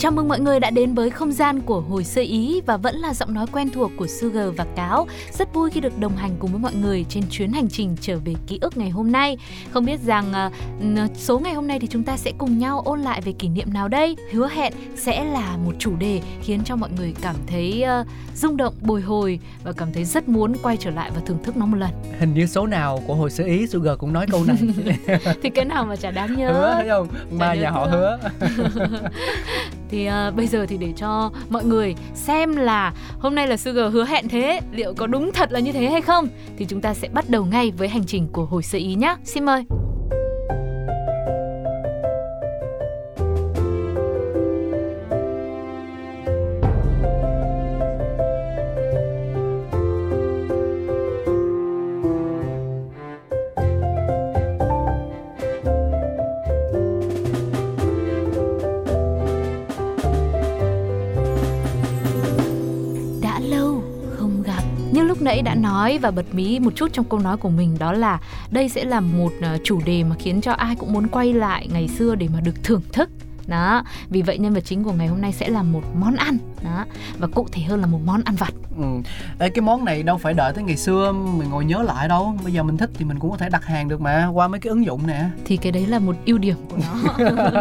Chào mừng mọi người đã đến với không gian của hồi sơ ý và vẫn là giọng nói quen thuộc của Sugar và Cáo. Rất vui khi được đồng hành cùng với mọi người trên chuyến hành trình trở về ký ức ngày hôm nay. Không biết rằng uh, số ngày hôm nay thì chúng ta sẽ cùng nhau ôn lại về kỷ niệm nào đây? Hứa hẹn sẽ là một chủ đề khiến cho mọi người cảm thấy uh, rung động, bồi hồi và cảm thấy rất muốn quay trở lại và thưởng thức nó một lần. Hình như số nào của hồi sơ ý Sugar cũng nói câu này. thì cái nào mà chả đáng nhớ. Hứa thấy không? Ba nhà họ hứa. thì uh, bây giờ thì để cho mọi người xem là hôm nay là Sugar hứa hẹn thế liệu có đúng thật là như thế hay không thì chúng ta sẽ bắt đầu ngay với hành trình của hồi sơ ý nhé xin mời. Đã nói và bật mí một chút trong câu nói của mình, đó là đây sẽ là một ờ, chủ đề mà khiến cho ai cũng muốn quay lại ngày xưa để mà được thưởng thức. Đó, vì vậy nhân vật chính của ngày hôm nay sẽ là một món ăn đó và cụ thể hơn là một món ăn vặt Ừ. Ê, cái món này đâu phải đợi tới ngày xưa mình ngồi nhớ lại đâu Bây giờ mình thích thì mình cũng có thể đặt hàng được mà Qua mấy cái ứng dụng nè thì cái đấy là một ưu điểm của nó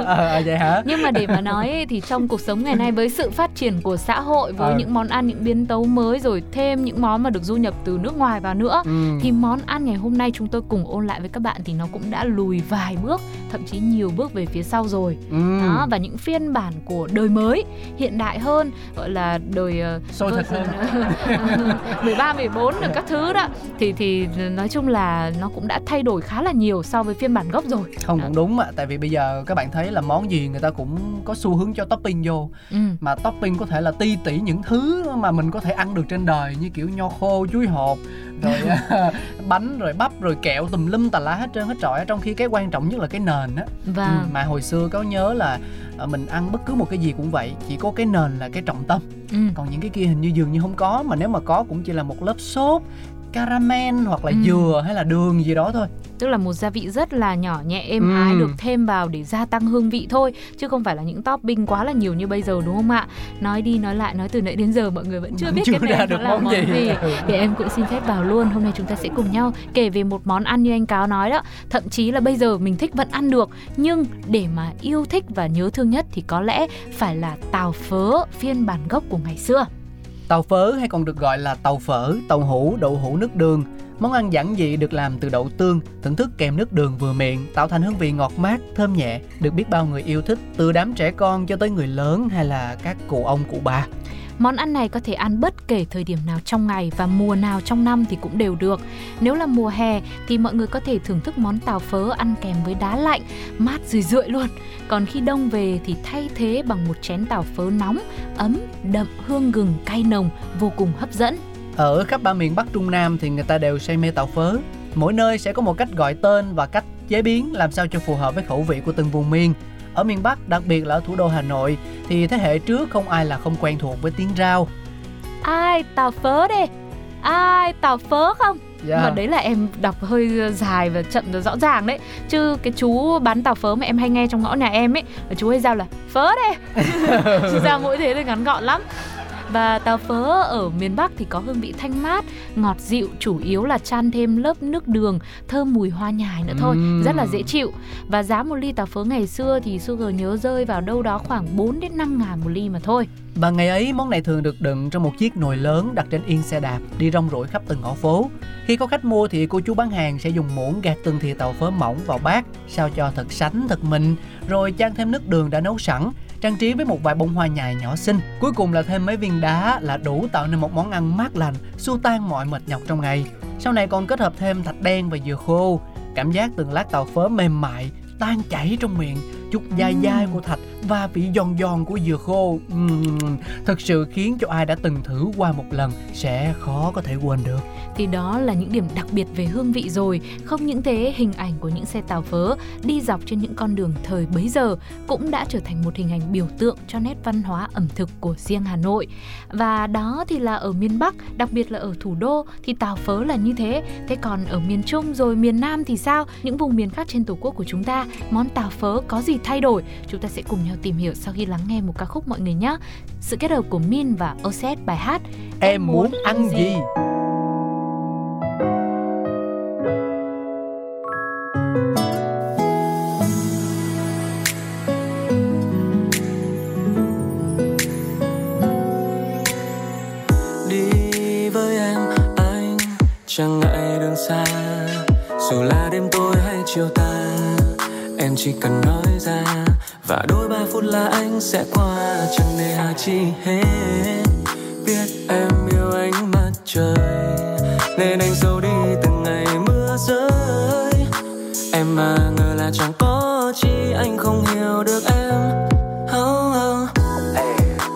à, Vậy hả? nhưng mà để mà nói ấy, thì trong cuộc sống ngày nay với sự phát triển của xã hội với Ờ. những món ăn những biến tấu mới rồi thêm những món mà được du nhập từ nước ngoài vào nữa Ừ. thì món ăn ngày hôm nay chúng tôi cùng ôn lại với các bạn thì nó cũng đã lùi vài bước thậm chí nhiều bước về phía sau rồi Ừ. đó và những phiên bản của đời mới hiện đại hơn gọi là đời ờ, Sôi thật hơn 13, 14 được các thứ đó. Thì thì nói chung là nó cũng đã thay đổi khá là nhiều so với phiên bản gốc rồi. Không Đó. cũng đúng ạ. Tại vì bây giờ các bạn thấy là món gì người ta cũng có xu hướng cho topping vô. Ừ. Mà topping có thể là ti tỉ những thứ mà mình có thể ăn được trên đời Như kiểu nho khô, chuối hộp Rồi bánh, rồi bắp, rồi kẹo tùm lum tà lá hết trơn hết trọi Trong khi cái quan trọng nhất là cái nền á. Và Ừ, mà hồi xưa có nhớ là ờ, mình ăn bất cứ một cái gì cũng vậy chỉ có cái nền là cái trọng tâm ừ. còn những cái kia hình như dường như không có mà nếu mà có cũng chỉ là một lớp sốt caramel hoặc là Ừ. dừa hay là đường gì đó thôi tức là một gia vị rất là nhỏ nhẹ êm Ừ. ái được thêm vào để gia tăng hương vị thôi chứ không phải là những topping quá là nhiều như bây giờ đúng không ạ nói đi nói lại nói từ nãy đến giờ mọi người vẫn chưa biết chưa cái này được là món món gì. gì Ừ. thì em cũng xin phép vào luôn hôm nay chúng ta sẽ cùng nhau kể về một món ăn như anh cáo nói đó thậm chí là bây giờ mình thích vẫn ăn được nhưng để mà yêu thích và nhớ thương nhất thì có lẽ phải là tàu phớ phiên bản gốc của ngày xưa tàu phớ hay còn được gọi là tàu phở, tàu hũ, đậu hũ nước đường. Món ăn giản dị được làm từ đậu tương, thưởng thức kèm nước đường vừa miệng, tạo thành hương vị ngọt mát, thơm nhẹ, được biết bao người yêu thích, từ đám trẻ con cho tới người lớn hay là các cụ ông, cụ bà. Món ăn này có thể ăn bất kể thời điểm nào trong ngày và mùa nào trong năm thì cũng đều được. Nếu là mùa hè thì mọi người có thể thưởng thức món tàu phớ ăn kèm với đá lạnh, mát rười rượi luôn. Còn khi đông về thì thay thế bằng một chén tàu phớ nóng, ấm, đậm hương gừng cay nồng, vô cùng hấp dẫn. Ở khắp ba miền Bắc Trung Nam thì người ta đều say mê tàu phớ. Mỗi nơi sẽ có một cách gọi tên và cách chế biến làm sao cho phù hợp với khẩu vị của từng vùng miền. Ở miền Bắc, đặc biệt là ở thủ đô Hà Nội, thì thế hệ trước không ai là không quen thuộc với tiếng rau. Ai tàu phớ đây? Ai tàu phớ không? Dạ. Mà đấy là em đọc hơi dài và chậm và rõ ràng đấy Chứ cái chú bán tàu phớ mà em hay nghe trong ngõ nhà em ấy Chú hay giao là phớ đây Chứ ra mỗi thế thì ngắn gọn lắm và tàu phớ ở miền Bắc thì có hương vị thanh mát, ngọt dịu, chủ yếu là chan thêm lớp nước đường, thơm mùi hoa nhài nữa thôi, Ừm. rất là dễ chịu. Và giá một ly tàu phớ ngày xưa thì Sugar nhớ rơi vào đâu đó khoảng 4 đến 5 ngàn một ly mà thôi. Và ngày ấy món này thường được đựng trong một chiếc nồi lớn đặt trên yên xe đạp đi rong ruổi khắp từng ngõ phố. Khi có khách mua thì cô chú bán hàng sẽ dùng muỗng gạt từng thìa tàu phớ mỏng vào bát sao cho thật sánh thật mịn rồi chan thêm nước đường đã nấu sẵn trang trí với một vài bông hoa nhài nhỏ xinh. Cuối cùng là thêm mấy viên đá là đủ tạo nên một món ăn mát lành, xua tan mọi mệt nhọc trong ngày. Sau này còn kết hợp thêm thạch đen và dừa khô. Cảm giác từng lát tàu phớ mềm mại, tan chảy trong miệng chút dai dai của thạch và vị giòn giòn của dừa khô. Uhm, thật sự khiến cho ai đã từng thử qua một lần sẽ khó có thể quên được. Thì đó là những điểm đặc biệt về hương vị rồi. Không những thế hình ảnh của những xe tàu phớ đi dọc trên những con đường thời bấy giờ cũng đã trở thành một hình ảnh biểu tượng cho nét văn hóa ẩm thực của riêng Hà Nội. Và đó thì là ở miền Bắc đặc biệt là ở thủ đô thì tàu phớ là như thế. Thế còn ở miền Trung rồi miền Nam thì sao? Những vùng miền khác trên tổ quốc của chúng ta món tàu phớ có gì thay đổi. Chúng ta sẽ cùng nhau tìm hiểu sau khi lắng nghe một ca khúc mọi người nhé. Sự kết hợp của Min và Oset bài hát em, em muốn ăn gì, gì? chẳng ngại đường xa. Dù là đêm tối hay chiều tà em chỉ cần nói ra. Và đôi ba phút là anh sẽ qua chẳng nề hà chi hết. Biết em yêu ánh mặt trời nên anh giấu đi từng ngày mưa rơi. Em mà ngờ là chẳng có chi anh không hiểu được em. Oh, oh.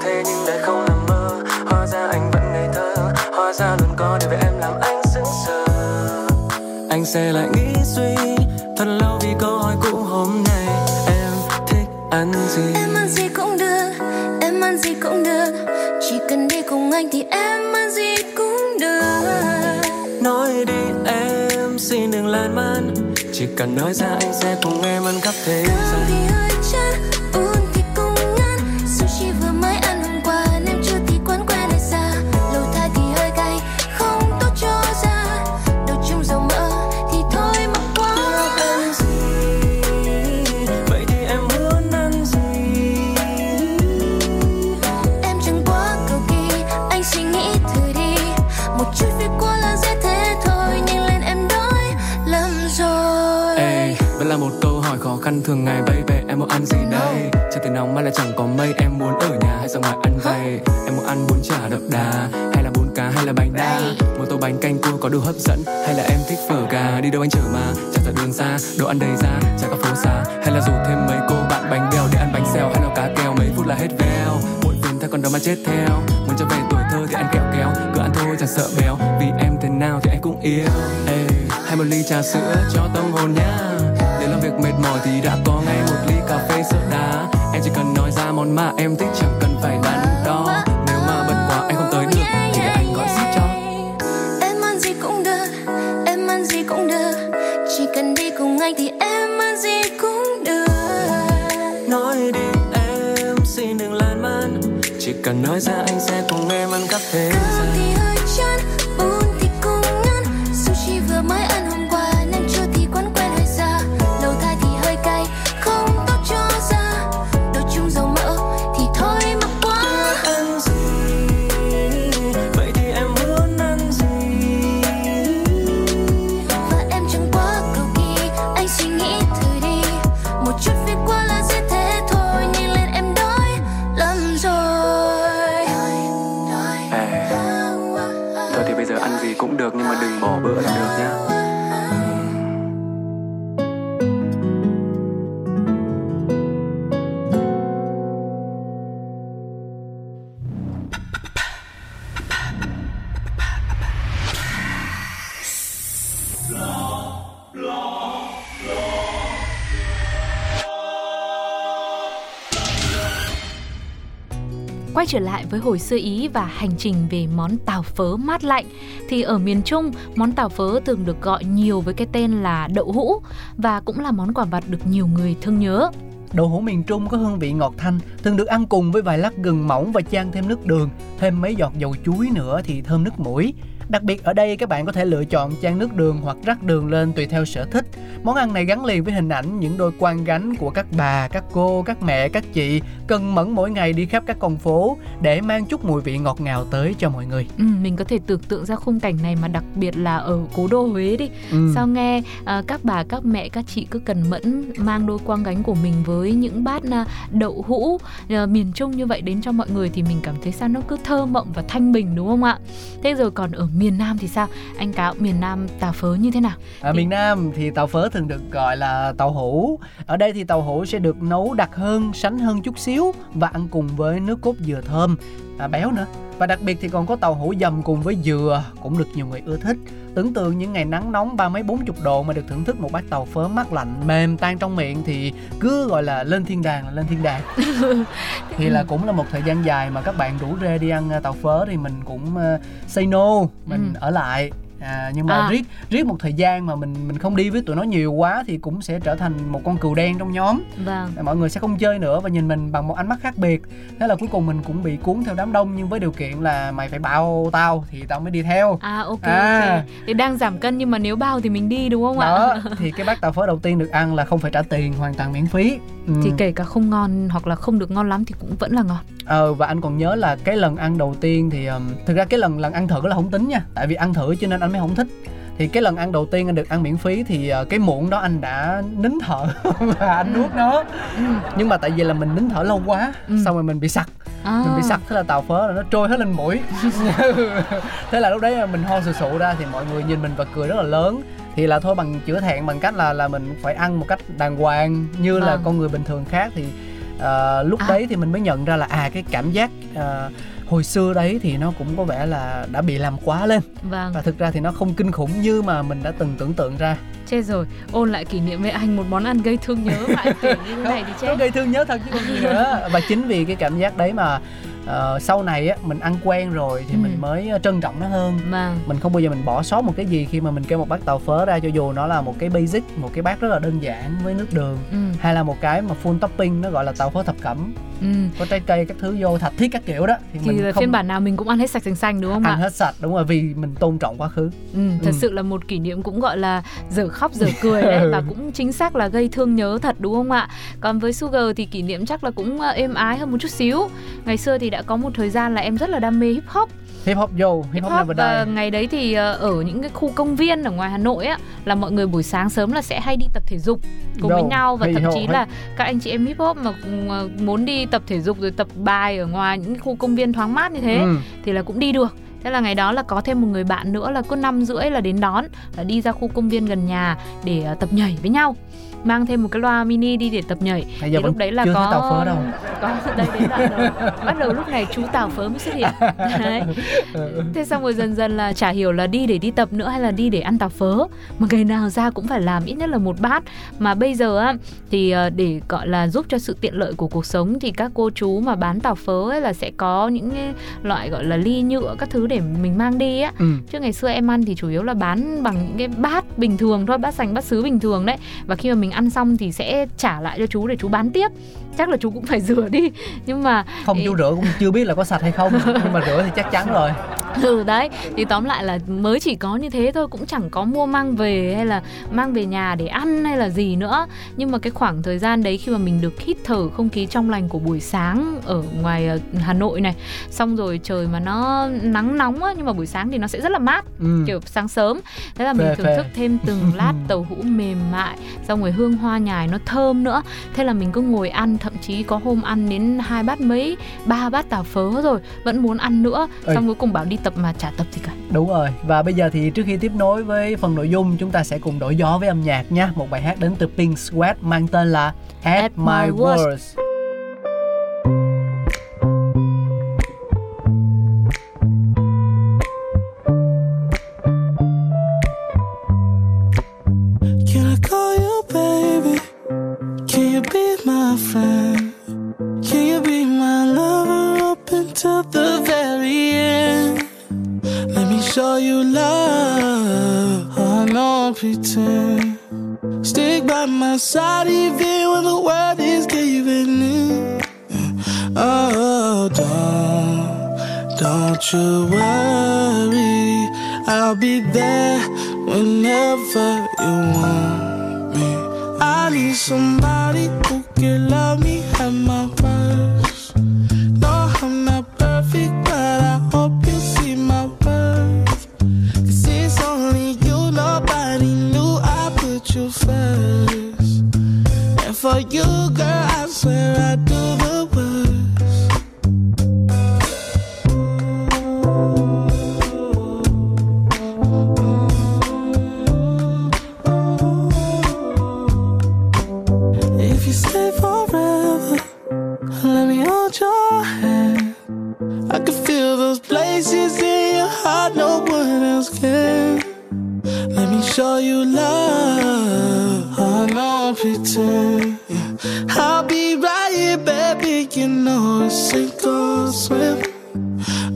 thế nhưng đây không là mơ. Hóa ra anh vẫn ngây thơ. Hóa ra luôn có về em làm anh sững sờ. Anh sẽ lại nghĩ cùng anh thì em ăn gì cũng được. Nói đi em xin đừng lan man. Chỉ cần nói ra anh sẽ cùng em ăn khắp thế gian thường ngày baby em muốn ăn gì đây? Trời thì nóng mà lại chẳng có mây em muốn ở nhà hay ra ngoài ăn vầy em muốn ăn bún chả đậm đà hay là bún cá hay là bánh đa? Một tô bánh canh cua có đủ hấp dẫn hay là em thích phở gà? Đi đâu anh chở mà? Chẳng phải đường xa đồ ăn đầy ra chả có phố xa. Hay là rủ thêm mấy cô bạn bánh bèo để ăn bánh xèo hay là cá kèo mấy phút là hết veo. Muộn phiền thay còn đâu mà chết theo. Muốn trở về tuổi thơ thì ăn kẹo kéo cứ ăn thôi chẳng sợ béo. Vì em thế nào thì anh cũng yêu. Ê, hay một ly trà sữa cho tâm hồn nhá để làm việc mệt mỏi thì đã có ngay một ly cà phê sữa đá. Em chỉ cần nói ra món mà em thích chẳng cần phải đắn đo. Nếu mà bận quá anh không tới được thì để anh gọi ship cho. Em ăn gì cũng được em ăn gì cũng được. Chỉ cần đi cùng anh thì em ăn gì cũng được. Nói đi em xin đừng lan man. Chỉ cần nói ra anh sẽ cùng em ăn khắp thế cơm thì hơi chán trở lại với hồi xưa Ý và hành trình về món tàu phớ mát lạnh thì ở miền Trung, món tàu phớ thường được gọi nhiều với cái tên là đậu hũ và cũng là món quà vặt được nhiều người thương nhớ. Đậu hũ miền Trung có hương vị ngọt thanh, thường được ăn cùng với vài lát gừng mỏng và chan thêm nước đường, thêm mấy giọt dầu chuối nữa thì thơm nước mũi. Đặc biệt ở đây các bạn có thể lựa chọn chan nước đường hoặc rắc đường lên tùy theo sở thích. Món ăn này gắn liền với hình ảnh những đôi quan gánh của các bà, các cô, các mẹ, các chị cần mẫn mỗi ngày đi khắp các con phố để mang chút mùi vị ngọt ngào tới cho mọi người. Ừ, mình có thể tưởng tượng ra khung cảnh này mà đặc biệt là ở cố đô Huế đi. Ừ. Sao nghe à, các bà, các mẹ, các chị cứ cần mẫn mang đôi quang gánh của mình với những bát à, đậu hũ à, miền Trung như vậy đến cho mọi người thì mình cảm thấy sao nó cứ thơ mộng và thanh bình đúng không ạ? Thế rồi còn ở miền Nam thì sao? Anh cáo miền Nam tàu phớ như thế nào? Ở miền Nam thì tàu phớ thường được gọi là tàu hũ. Ở đây thì tàu hũ sẽ được nấu đặc hơn, sánh hơn chút xíu và ăn cùng với nước cốt dừa thơm, à, béo nữa. Và đặc biệt thì còn có tàu hũ dầm cùng với dừa cũng được nhiều người ưa thích. Tưởng tượng những ngày nắng nóng ba mấy bốn chục độ mà được thưởng thức một bát tàu phớ mát lạnh mềm tan trong miệng thì cứ gọi là lên thiên đàng là lên thiên đàng. thì là cũng là một thời gian dài mà các bạn rủ rê đi ăn à, tàu phớ thì mình cũng à, say no, mình Ừ. ở lại. À, nhưng mà À. riết riết một thời gian mà mình mình không đi với tụi nó nhiều quá thì cũng sẽ trở thành một con cừu đen trong nhóm. Vâng. Mọi người sẽ không chơi nữa và nhìn mình bằng một ánh mắt khác biệt. Thế là cuối cùng mình cũng bị cuốn theo đám đông nhưng với điều kiện là mày phải bao tao thì tao mới đi theo. À ok À. ok. Thì đang giảm cân nhưng mà nếu bao thì mình đi đúng không ạ? Đó thì cái bát tàu phớ đầu tiên được ăn là không phải trả tiền hoàn toàn miễn phí. Ừ. thì kể cả không ngon hoặc là không được ngon lắm thì cũng vẫn là ngon. Ờ và anh còn nhớ là cái lần ăn đầu tiên thì um, thực ra cái lần lần ăn thử là không tính nha tại vì ăn thử cho nên anh mới không thích thì cái lần ăn đầu tiên anh được ăn miễn phí thì ờ, cái muỗng đó anh đã nín thở và anh nuốt nó ừ. nhưng mà tại vì là mình nín thở lâu quá Ừ. xong rồi mình bị sặc à. mình bị sặc thế là tàu phớ là nó trôi hết lên mũi thế là lúc đấy mình ho sù sụ ra thì mọi người nhìn mình và cười rất là lớn thì là thôi bằng chữa thẹn bằng cách là là mình phải ăn một cách đàng hoàng như là Vâng. con người bình thường khác thì ờ, lúc À. đấy thì mình mới nhận ra là à cái cảm giác ờ, hồi xưa đấy thì nó cũng có vẻ là đã bị làm quá lên. Vâng. Và thực ra thì nó không kinh khủng như mà mình đã từng tưởng tượng ra. Chết rồi ôn lại kỷ niệm với anh một món ăn gây thương nhớ mà anh kể như thế này thì nó chết. gây thương nhớ thật chứ còn gì nữa. Và chính vì cái cảm giác đấy mà ờ, sau này á mình ăn quen rồi thì Ừ. mình mới ờ, trân trọng nó hơn vâng mình không bao giờ mình bỏ sót một cái gì khi mà mình kêu một bát tàu phớ ra cho dù nó là một cái basic một cái bát rất là đơn giản với nước đường ừ. hay là một cái mà full topping nó gọi là tàu phớ thập cẩm ừ. có trái cây các thứ vô thạch thiết các kiểu đó thì, thì mình là không phiên bản nào mình cũng ăn hết sạch sành xanh đúng không ăn ạ hết sạch đúng rồi vì mình tôn trọng quá khứ Ừ, thật Ừ. sự là một kỷ niệm cũng gọi là dở khóc dở cười đấy và cũng chính xác là gây thương nhớ thật đúng không ạ? Còn với Sugar thì kỷ niệm chắc là cũng ờ, êm ái hơn một chút xíu. Ngày xưa thì đã có một thời gian là em rất là đam mê hip hop, hip hop yo hip hip hop hop never và die ngày đấy thì ờ, ở những cái khu công viên ở ngoài Hà Nội á là mọi người buổi sáng sớm là sẽ hay đi tập thể dục cùng với Yo, nhau và hey thậm yo, chí hey. là các anh chị em hip hop mà ờ, muốn đi tập thể dục rồi tập bài ở ngoài những khu công viên thoáng mát như thế Ừ. thì là cũng đi được thế là ngày đó là có thêm một người bạn nữa là cứ năm rưỡi là đến đón là đi ra khu công viên gần nhà để ờ, tập nhảy với nhau. Mang thêm một cái loa mini đi để tập nhảy. Thì lúc đấy là có tàu phớ đâu. có đây đoạn rồi. Bắt đầu lúc này chú tàu phớ mới xuất hiện. Đấy. Thế xong rồi dần dần là chả hiểu là đi để đi tập nữa hay là đi để ăn tàu phớ. Mà ngày nào ra cũng phải làm ít nhất là một bát. Mà bây giờ á thì ờ, để gọi là giúp cho sự tiện lợi của cuộc sống thì các cô chú mà bán tàu phớ ấy là sẽ có những loại gọi là ly nhựa các thứ để mình mang đi á. Ừ. chứ ngày xưa em ăn thì chủ yếu là bán bằng những cái bát bình thường thôi bát sành bát sứ bình thường đấy. Và khi mà mình ăn xong thì sẽ trả lại cho chú để chú bán tiếp chắc là chú cũng phải rửa đi. Nhưng mà không Ý- chú rửa cũng chưa biết là có sạch hay không. Nhưng mà rửa thì chắc chắn rồi. Ừ đấy. Thì tóm lại là mới chỉ có như thế thôi cũng chẳng có mua mang về hay là mang về nhà để ăn hay là gì nữa. Nhưng mà cái khoảng thời gian đấy khi mà mình được hít thở không khí trong lành của buổi sáng ở ngoài ờ, Hà Nội này xong rồi trời mà nó nắng nóng á nhưng mà buổi sáng thì nó sẽ rất là mát ừ. kiểu sáng sớm. Thế là mình Phê, thưởng phê. thức thêm từng lát tàu hũ mềm mại xong rồi hương hoa nhài nó thơm nữa. Thế là mình cứ ngồi ăn thậm chí có hôm ăn đến hai bát mấy ba bát tàu phớ rồi vẫn muốn ăn nữa. Ê. xong cuối cùng bảo đi tập mà chả tập gì cả. Đúng rồi, và bây giờ thì trước khi tiếp nối với phần nội dung chúng ta sẽ cùng đổi gió với âm nhạc nha Một bài hát đến từ Pink Sweat mang tên là At, At My My Worst. Worst love. I no pretend. Stick by my side even when the world is giving in. Oh, don't, don't you worry. I'll be there whenever you want me. I need somebody who can love me at my worst. swear I do the worst. If you stay forever, let me hold your hand. I can feel those places in your heart no one else can. Let me show you love. I know I pretend baby. You know it's sink or swim.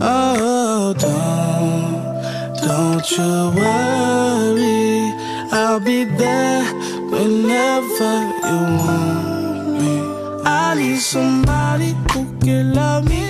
Oh, don't, don't you worry. I'll be there whenever you want me. I need somebody who can love me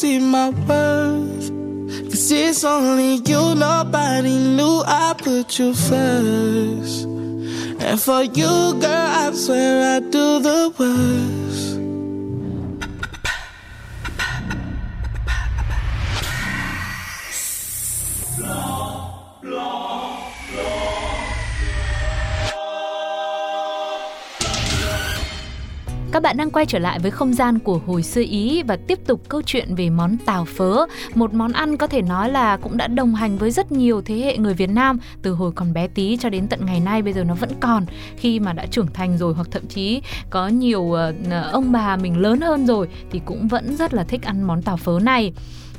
see my worth. Cause it's only you, nobody knew I put you first. And for you, girl, I swear I'd do the worst. Đang quay trở lại với không gian của hồi xưa Ý và tiếp tục câu chuyện về món tàu phớ, một món ăn có thể nói là cũng đã đồng hành với rất nhiều thế hệ người Việt Nam từ hồi còn bé tí cho đến tận ngày nay bây giờ nó vẫn còn khi mà đã trưởng thành rồi hoặc thậm chí có nhiều ờ, ờ, ông bà mình lớn hơn rồi thì cũng vẫn rất là thích ăn món tàu phớ này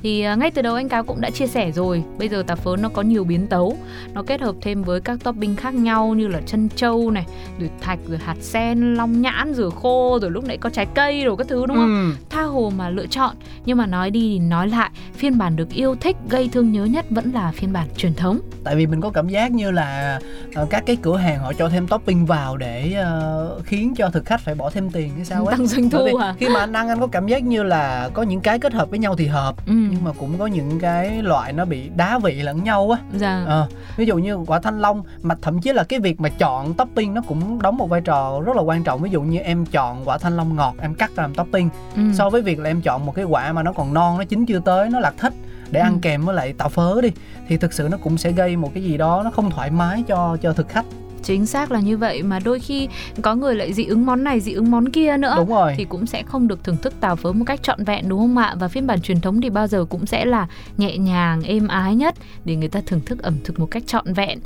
thì à, ngay từ đầu anh cáo cũng đã chia sẻ rồi. Bây giờ tàu phớ nó có nhiều biến tấu. Nó kết hợp thêm với các topping khác nhau như là chân trâu này rồi thạch rồi hạt sen long nhãn rồi khô rồi lúc nãy có trái cây rồi các thứ đúng không? Ừ. tha hồ mà lựa chọn. Nhưng mà nói đi thì nói lại phiên bản được yêu thích gây thương nhớ nhất vẫn là phiên bản truyền thống. Tại vì mình có cảm giác như là ờ, các cái cửa hàng họ cho thêm topping vào để ờ, khiến cho thực khách phải bỏ thêm tiền hay sao ấy. Tăng doanh thu à khi mà anh ăn anh có cảm giác như là có những cái kết hợp với nhau thì hợp. Ừ nhưng mà cũng có những cái loại nó bị đá vị lẫn nhau á. Dạ. Ờ, ví dụ như quả thanh long mà thậm chí là cái việc mà chọn topping nó cũng đóng một vai trò rất là quan trọng. Ví dụ như em chọn quả thanh long ngọt em cắt ra làm topping. Ừ. so với việc là em chọn một cái quả mà nó còn non nó chín chưa tới nó lạc thích để ăn Ừ. kèm với lại tàu phớ đi thì thực sự nó cũng sẽ gây một cái gì đó nó không thoải mái cho cho thực khách chính xác là như vậy mà đôi khi có người lại dị ứng món này dị ứng món kia nữa đúng rồi thì cũng sẽ không được thưởng thức tàu phớ một cách trọn vẹn đúng không ạ? Và phiên bản truyền thống thì bao giờ cũng sẽ là nhẹ nhàng, êm ái nhất để người ta thưởng thức ẩm thực một cách trọn vẹn.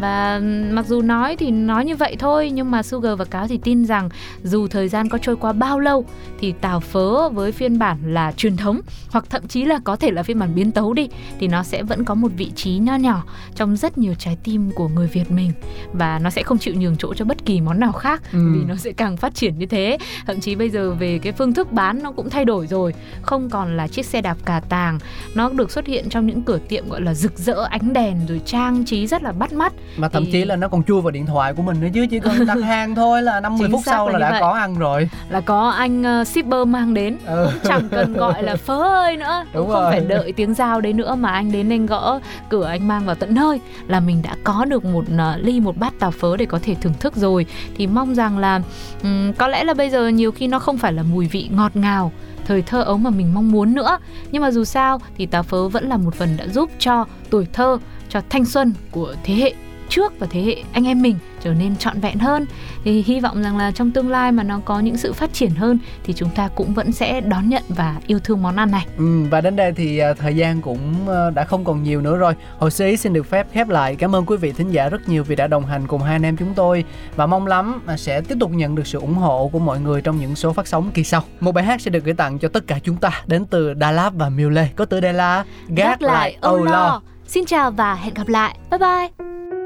Và mặc dù nói thì nói như vậy thôi nhưng mà Sugar và Cáo thì tin rằng dù thời gian có trôi qua bao lâu thì tàu phớ với phiên bản là truyền thống hoặc thậm chí là có thể là phiên bản biến tấu đi thì nó sẽ vẫn có một vị trí nho nhỏ trong rất nhiều trái tim của người Việt mình và nó sẽ không chịu nhường chỗ cho bất kỳ món nào khác Ừ. vì nó sẽ càng phát triển như thế thậm chí bây giờ về cái phương thức bán nó cũng thay đổi rồi không còn là chiếc xe đạp cà tàng nó được xuất hiện trong những cửa tiệm gọi là rực rỡ ánh đèn rồi trang trí rất là bắt mắt mà thậm thì- chí là nó còn chui vào điện thoại của mình nữa chứ chỉ cần đặt hàng thôi là 50 Chính phút sau là là đã vậy. có ăn rồi là có anh ờ, shipper mang đến ừ. chẳng cần gọi là phớ ơi nữa Đúng cũng không rồi. phải đợi tiếng giao đấy nữa mà anh đến anh gõ cửa anh mang vào tận nơi là mình đã có được một ờ, ly một bát tàu phớ để có thể thưởng thức rồi. Thì mong rằng là um, có lẽ là bây giờ nhiều khi nó không phải là mùi vị ngọt ngào thời thơ ấu mà mình mong muốn nữa. Nhưng mà dù sao thì táo phớ vẫn là một phần đã giúp cho tuổi thơ cho thanh xuân của thế hệ trước và thế hệ anh em mình trở nên trọn vẹn hơn thì hy vọng rằng là trong tương lai mà nó có những sự phát triển hơn thì chúng ta cũng vẫn sẽ đón nhận và yêu thương món ăn này Ừ, và đến đây thì à, thời gian cũng à, đã không còn nhiều nữa rồi. Hồi xưa xin được phép khép lại. Cảm ơn quý vị thính giả rất nhiều vì đã đồng hành cùng hai anh em chúng tôi và mong lắm sẽ tiếp tục nhận được sự ủng hộ của mọi người trong những số phát sóng kỳ sau. Một bài hát sẽ được gửi tặng cho tất cả chúng ta đến từ Đà Lạt và Miêu Lê. Có tựa đề là Gác lại âu lo. xin chào và hẹn gặp lại bye bye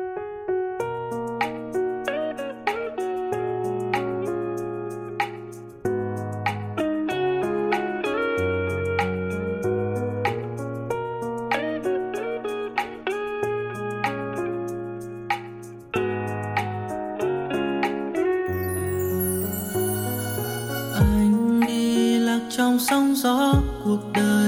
sóng gió cuộc đời.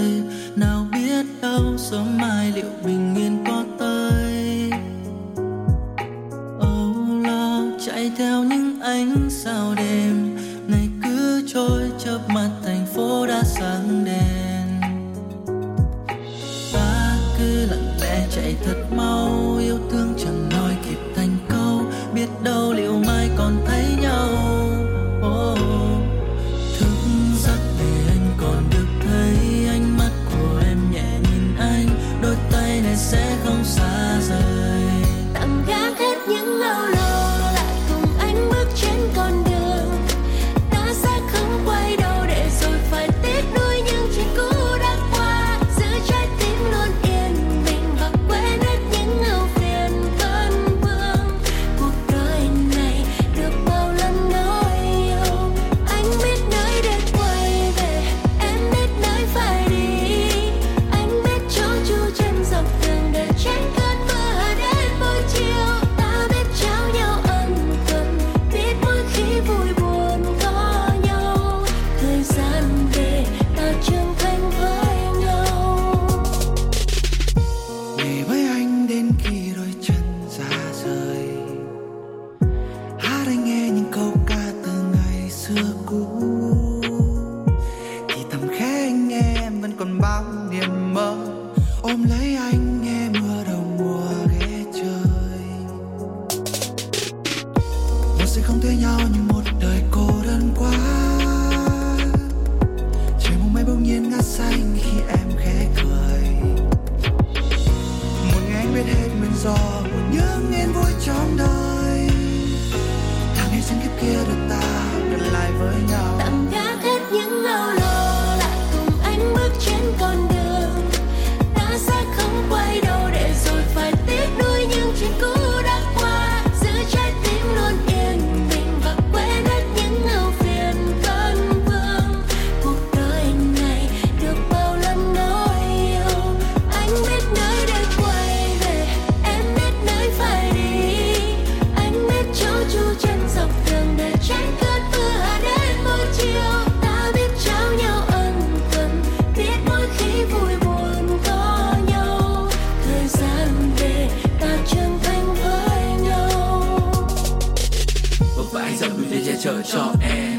cho em.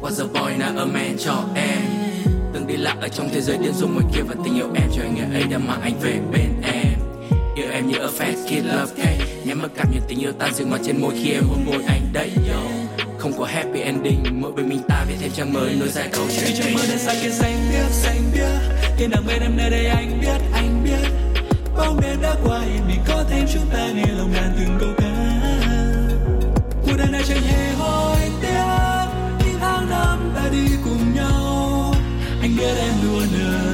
Was a boy, not a man, cho em. Từng đi lạc ở trong thế giới điên rồ ngoài kia Và tình yêu em, cho anh ấy đã mang anh về bên em. Yêu em như a fat kid love cake. Nhắm mắt cảm nhận tình yêu tan dừng ngọt trên môi khi em hôn môi anh đấy, yo. Không có happy ending, mỗi bên mình ta viết thêm trang mới, nối dài câu chuyện. Trong mơ đen xa kia xanh biếc xanh biếc thiên đường bên em nơi đây anh biết anh biết. Bóng đêm đã qua, hiện vì có thêm chúng ta nghe lòng đàn từng câu ca. Cuộc đời này chẳng hề đi cùng nhau. Anh biết em luôn ở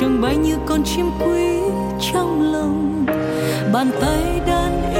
trường bay như con chim quý trong lòng. Bàn tay đàn em